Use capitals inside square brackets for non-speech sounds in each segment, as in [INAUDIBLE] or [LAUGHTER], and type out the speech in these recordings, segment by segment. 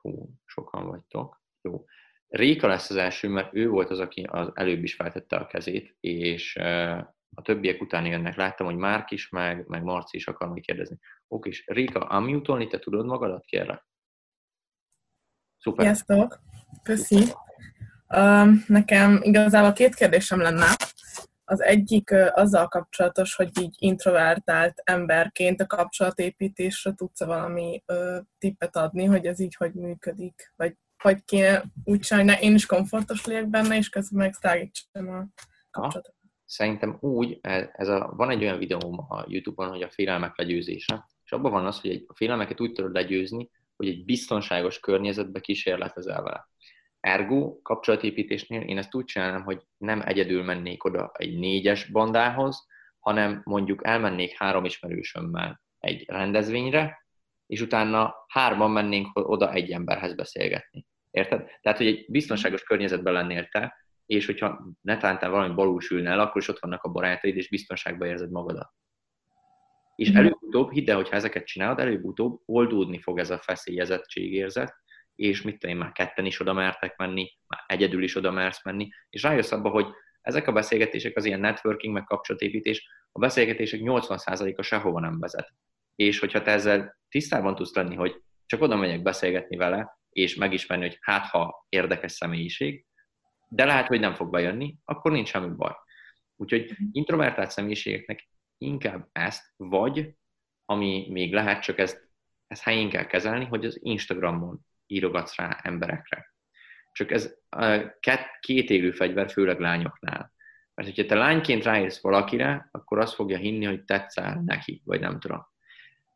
Hú, sokan vagytok. Jó. Réka lesz az első, mert ő volt az, aki az előbb is feltette a kezét, és a többiek után jönnek. Láttam, hogy Márk is, meg, meg Marci is akar majd kérdezni. Oké, és Réka, unmute te tudod magadat, kérlek? Szuper. Sziasztok! Köszi. Uh, nekem igazából két kérdésem lenne. Az egyik azzal kapcsolatos, hogy így introvertált emberként a kapcsolatépítésre tudsz valami uh, tippet adni, hogy ez így hogy működik, vagy hogy kéne úgy csinálni, én is komfortos legyek benne, és közben meg tágítsam a kapcsolatot. Szerintem úgy, e, ez a, van egy olyan videóm a YouTube-on, hogy a félelmek legyőzése, és abban van az, hogy egy, a félelmeket úgy tudod legyőzni, hogy egy biztonságos környezetbe kísérletezel vele. Ergo kapcsolatépítésnél én ezt úgy csinálom, hogy nem egyedül mennék oda egy négyes bandához, hanem mondjuk elmennék három ismerősömmel egy rendezvényre, és utána hárman mennénk oda egy emberhez beszélgetni. Érted? Tehát, hogy egy biztonságos környezetben lennél te, és hogyha netántán valami balul sülne el, akkor is ott vannak a barátaid, és biztonságban érzed magadat. És mhm. előbb-utóbb, hidd el, hogyha ezeket csinálod, előbb-utóbb oldódni fog ez a feszélyezettségérzet, és mit tudom én, már ketten is oda mertek menni, már egyedül is oda mersz menni, és rájössz abba, hogy ezek a beszélgetések, az ilyen networking, meg kapcsolatépítés, a beszélgetések 80%-a sehova nem vezet. És hogyha te ezzel tisztában tudsz lenni, hogy csak oda megyek beszélgetni vele, és megismerni, hogy hát ha érdekes személyiség, de lehet, hogy nem fog bejönni, akkor nincs semmi baj. Úgyhogy mhm. introvertált személyiségeknek inkább ezt, vagy ami még lehet, csak ezt, ezt helyén kell kezelni, hogy az Instagramon írogatsz rá emberekre. Csak ez két, két élő fegyver, főleg lányoknál. Mert hogyha te lányként ráérsz valakire, akkor azt fogja hinni, hogy tetszel neki, vagy nem tudom.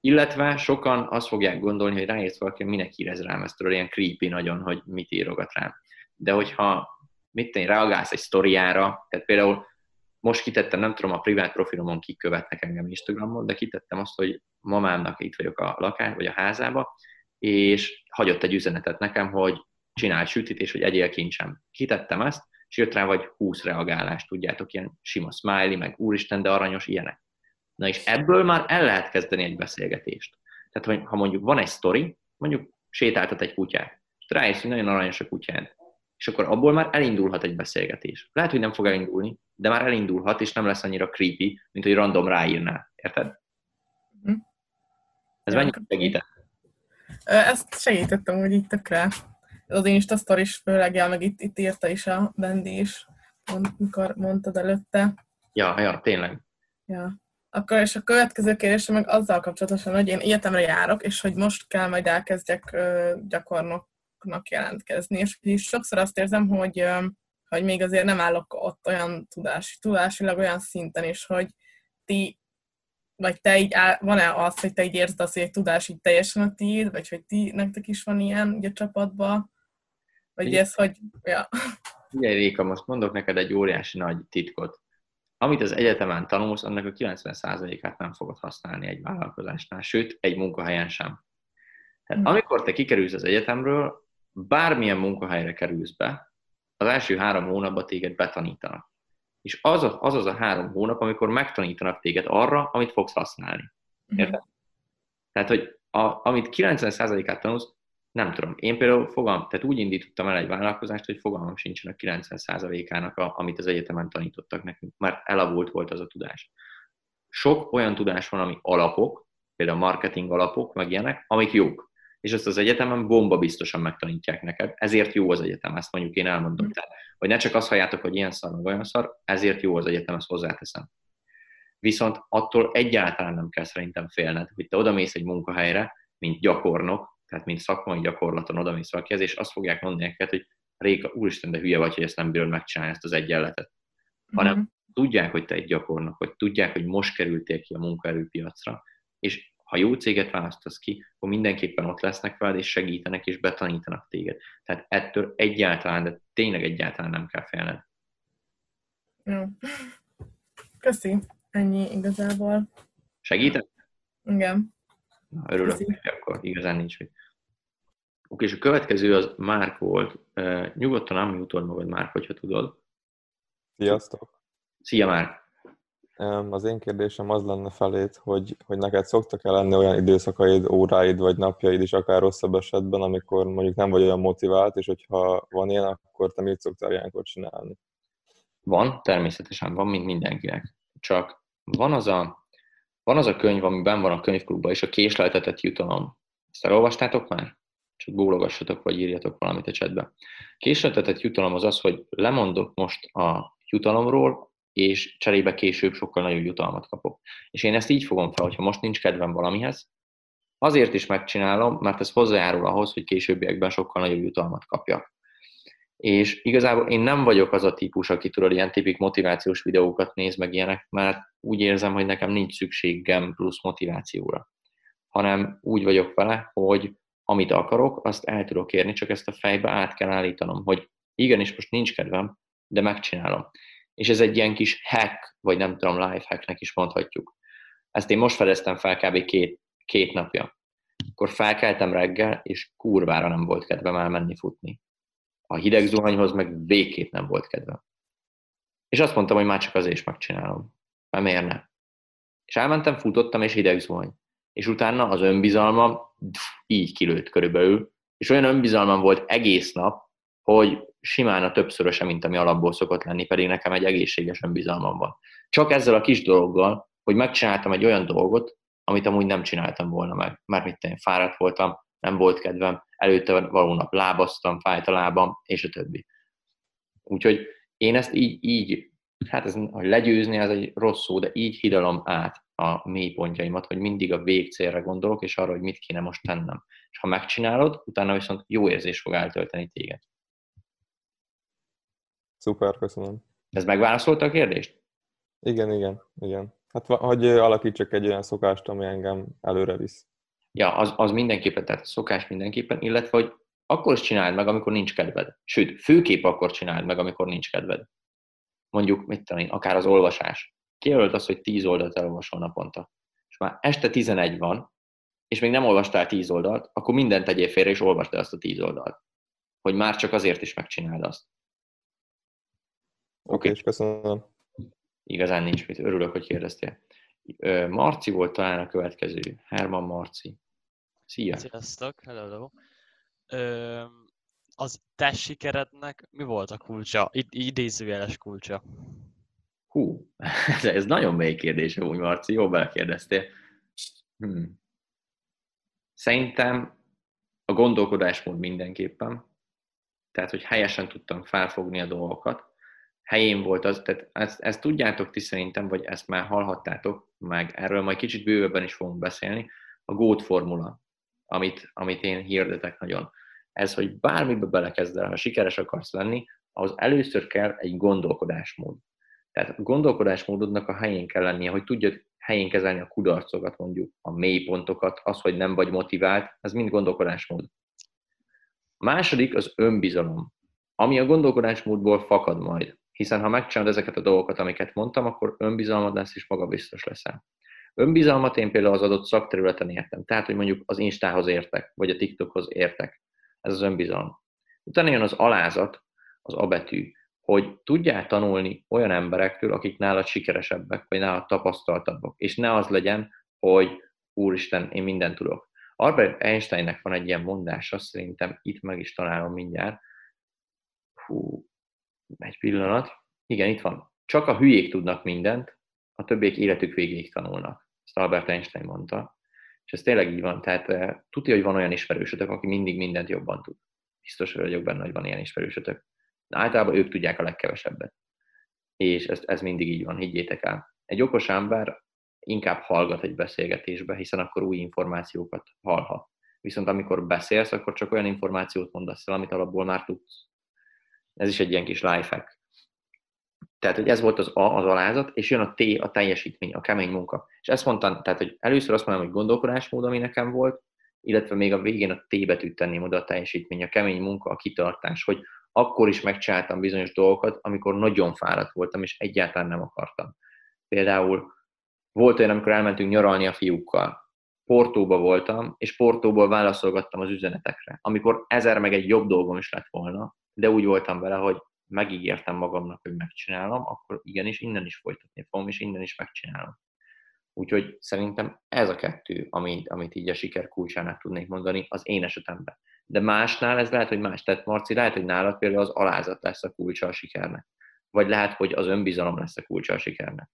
Illetve sokan azt fogják gondolni, hogy ráérsz valaki, minek írez rám, ezt ilyen creepy nagyon, hogy mit írogat rám. De hogyha mit tenni, reagálsz egy sztoriára, tehát például most kitettem, nem tudom a privát profilomon kik követnek engem Instagramon, de kitettem azt, hogy mamámnak itt vagyok a lakás, vagy a házába, és hagyott egy üzenetet nekem, hogy csinálj sütit, és hogy egyél kincsem. Kitettem ezt, és jött rá vagy 20 reagálást, tudjátok, ilyen sima smiley, meg úristen, de aranyos, ilyenek. Na és ebből már el lehet kezdeni egy beszélgetést. Tehát, ha mondjuk van egy sztori, mondjuk sétáltat egy kutyát, és rájössz, hogy nagyon aranyos a kutyád, és akkor abból már elindulhat egy beszélgetés. Lehet, hogy nem fog elindulni, de már elindulhat, és nem lesz annyira creepy, mint hogy random ráírná. Érted? Mm. Ez mennyire segített? Ezt segítettem hogy itt tökre. Az Insta is főleg, ja, meg itt, itt írta is a Bendi is, amikor mondtad előtte. Ja, ja, tényleg. Ja. Akkor és a következő kérdésem meg azzal kapcsolatosan, hogy én egyetemre járok, és hogy most kell majd elkezdjek gyakornoknak jelentkezni, és is sokszor azt érzem, hogy, hogy még azért nem állok ott olyan tudási, tudásilag olyan szinten, és hogy ti vagy te így áll, van-e az, hogy te így érzed azt, hogy egy tudás így teljesen a tiéd, vagy hogy ti, nektek is van ilyen ugye, csapatban, vagy ez, hogy, ja. Ugye, Réka, most mondok neked egy óriási nagy titkot. Amit az egyetemen tanulsz, annak a 90%-át nem fogod használni egy vállalkozásnál, sőt, egy munkahelyen sem. Tehát hmm. amikor te kikerülsz az egyetemről, bármilyen munkahelyre kerülsz be, az első három hónapban téged betanítanak és az, a, az az a három hónap, amikor megtanítanak téged arra, amit fogsz használni. Mhm. Érted? Mm. Tehát, hogy a, amit 90%-át tanulsz, nem tudom. Én például fogalm, tehát úgy indítottam el egy vállalkozást, hogy fogalmam sincsen a 90%-ának, a, amit az egyetemen tanítottak nekünk. Már elavult volt az a tudás. Sok olyan tudás van, ami alapok, például marketing alapok, meg ilyenek, amik jók és ezt az egyetemen bomba biztosan megtanítják neked. Ezért jó az egyetem, ezt mondjuk én elmondom. Mm. Tehát, hogy ne csak azt halljátok, hogy ilyen szar, meg olyan szar, ezért jó az egyetem, ezt hozzáteszem. Viszont attól egyáltalán nem kell szerintem félned, hogy te odamész egy munkahelyre, mint gyakornok, tehát mint szakmai gyakorlaton odamész valakihez, és azt fogják mondani neked, hogy Réka, úristen, de hülye vagy, hogy ezt nem bírod megcsinálni, ezt az egyenletet. Hanem mm-hmm. tudják, hogy te egy gyakornok vagy, tudják, hogy most kerültél ki a munkaerőpiacra, és ha jó céget választasz ki, akkor mindenképpen ott lesznek veled, és segítenek, és betanítanak téged. Tehát ettől egyáltalán, de tényleg egyáltalán nem kell félned. Jó. Köszi. Ennyi igazából. Segített? Igen. Na, örülök, hogy akkor igazán nincs, hogy... Oké, és a következő az Márk volt. Uh, nyugodtan jutod magad, Márk, hogyha tudod. Sziasztok! Szia, Márk! Az én kérdésem az lenne felét, hogy, hogy neked szoktak el lenni olyan időszakaid, óráid vagy napjaid is, akár rosszabb esetben, amikor mondjuk nem vagy olyan motivált, és hogyha van ilyen, akkor te mit szoktál ilyenkor csinálni? Van, természetesen van, mint mindenkinek. Csak van az a, van az a könyv, amiben van a könyvklubban, és a késleltetett jutalom. Ezt elolvastátok már? Csak bólogassatok, vagy írjatok valamit a csetbe. Késleltetett jutalom az az, hogy lemondok most a jutalomról, és cserébe később sokkal nagyobb jutalmat kapok. És én ezt így fogom fel, hogyha most nincs kedvem valamihez, azért is megcsinálom, mert ez hozzájárul ahhoz, hogy későbbiekben sokkal nagyobb jutalmat kapjak. És igazából én nem vagyok az a típus, aki tudod ilyen tipik motivációs videókat néz meg ilyenek, mert úgy érzem, hogy nekem nincs szükségem plusz motivációra. Hanem úgy vagyok vele, hogy amit akarok, azt el tudok érni, csak ezt a fejbe át kell állítanom, hogy igenis most nincs kedvem, de megcsinálom és ez egy ilyen kis hack, vagy nem tudom, life hacknek is mondhatjuk. Ezt én most fedeztem fel kb. két, két napja. Akkor felkeltem reggel, és kurvára nem volt kedvem elmenni futni. A hideg zuhanyhoz meg végképp nem volt kedvem. És azt mondtam, hogy már csak azért is megcsinálom. Mert miért ne? És elmentem, futottam, és hideg zuhany. És utána az önbizalmam így kilőtt körülbelül, és olyan önbizalmam volt egész nap, hogy simán a többszöröse, mint ami alapból szokott lenni, pedig nekem egy egészséges önbizalmam van. Csak ezzel a kis dologgal, hogy megcsináltam egy olyan dolgot, amit amúgy nem csináltam volna meg. Mert mit én fáradt voltam, nem volt kedvem, előtte való nap lábaztam, fájt a lábam, és a többi. Úgyhogy én ezt így, így hát ez, hogy legyőzni, ez egy rossz szó, de így hidalom át a mélypontjaimat, hogy mindig a végcélre gondolok, és arra, hogy mit kéne most tennem. És ha megcsinálod, utána viszont jó érzés fog eltölteni téged. Szuper, köszönöm. Ez megválaszolta a kérdést? Igen, igen, igen. Hát, hogy alakítsak egy olyan szokást, ami engem előre visz. Ja, az, az mindenképpen, tehát a szokás mindenképpen, illetve, hogy akkor is csináld meg, amikor nincs kedved. Sőt, főképp akkor csináld meg, amikor nincs kedved. Mondjuk, mit tudom én, akár az olvasás. Kijelölt az, hogy 10 oldalt elolvasol naponta. És már este 11 van, és még nem olvastál 10 oldalt, akkor mindent tegyél félre, és olvasd el azt a 10 oldalt. Hogy már csak azért is megcsináld azt. Oké, okay. és köszönöm. Igazán nincs mit, örülök, hogy kérdeztél. Marci volt talán a következő. Herman Marci. Szia! Sziasztok, hello, hello. Ö, az te sikerednek mi volt a kulcsa, id- idézőjeles kulcsa? Hú, [LAUGHS] ez nagyon mély kérdés, úgy Marci, jó belekérdeztél. Hmm. Szerintem a gondolkodásmód mindenképpen, tehát, hogy helyesen tudtam felfogni a dolgokat, helyén volt az, tehát ezt, ezt tudjátok ti szerintem, vagy ezt már hallhattátok, meg erről majd kicsit bővebben is fogunk beszélni, a GOAT formula, amit, amit én hirdetek nagyon. Ez, hogy bármibe belekezd ha sikeres akarsz lenni, az először kell egy gondolkodásmód. Tehát a gondolkodásmódodnak a helyén kell lennie, hogy tudjad helyén kezelni a kudarcokat, mondjuk a mélypontokat, az, hogy nem vagy motivált, ez mind gondolkodásmód. Második az önbizalom, ami a gondolkodásmódból fakad majd hiszen ha megcsinálod ezeket a dolgokat, amiket mondtam, akkor önbizalmad lesz és magabiztos leszel. Önbizalmat én például az adott szakterületen értem. Tehát, hogy mondjuk az Instához értek, vagy a TikTokhoz értek. Ez az önbizalom. Utána jön az alázat, az abetű, hogy tudjál tanulni olyan emberektől, akik nálad sikeresebbek, vagy nálad tapasztaltabbak. És ne az legyen, hogy úristen, én mindent tudok. Albert Einsteinnek van egy ilyen mondása, szerintem itt meg is találom mindjárt. Hú, egy pillanat. Igen, itt van. Csak a hülyék tudnak mindent, a többiek életük végéig tanulnak. Ezt Albert Einstein mondta. És ez tényleg így van. Tehát uh, tudja, hogy van olyan ismerősötök, aki mindig mindent jobban tud. Biztos vagyok benne, hogy van ilyen ismerősötök. De általában ők tudják a legkevesebbet. És ez, ez mindig így van, higgyétek el. Egy okos ember inkább hallgat egy beszélgetésbe, hiszen akkor új információkat hallhat. Viszont amikor beszélsz, akkor csak olyan információt mondasz el, amit alapból már tudsz. Ez is egy ilyen kis lifehack. Tehát, hogy ez volt az A, az alázat, és jön a T, a teljesítmény, a kemény munka. És ezt mondtam, tehát, hogy először azt mondom, hogy gondolkodásmód, ami nekem volt, illetve még a végén a T betűt tenném oda a teljesítmény, a kemény munka, a kitartás, hogy akkor is megcsináltam bizonyos dolgokat, amikor nagyon fáradt voltam, és egyáltalán nem akartam. Például volt olyan, amikor elmentünk nyaralni a fiúkkal. Portóba voltam, és Portóból válaszolgattam az üzenetekre. Amikor ezer meg egy jobb dolgom is lett volna, de úgy voltam vele, hogy megígértem magamnak, hogy megcsinálom, akkor igenis innen is folytatni fogom, és innen is megcsinálom. Úgyhogy szerintem ez a kettő, amit, amit így a siker kulcsának tudnék mondani az én esetemben. De másnál ez lehet, hogy más. Tehát Marci, lehet, hogy nálad például az alázat lesz a kulcsa a sikernek. Vagy lehet, hogy az önbizalom lesz a kulcsa a sikernek.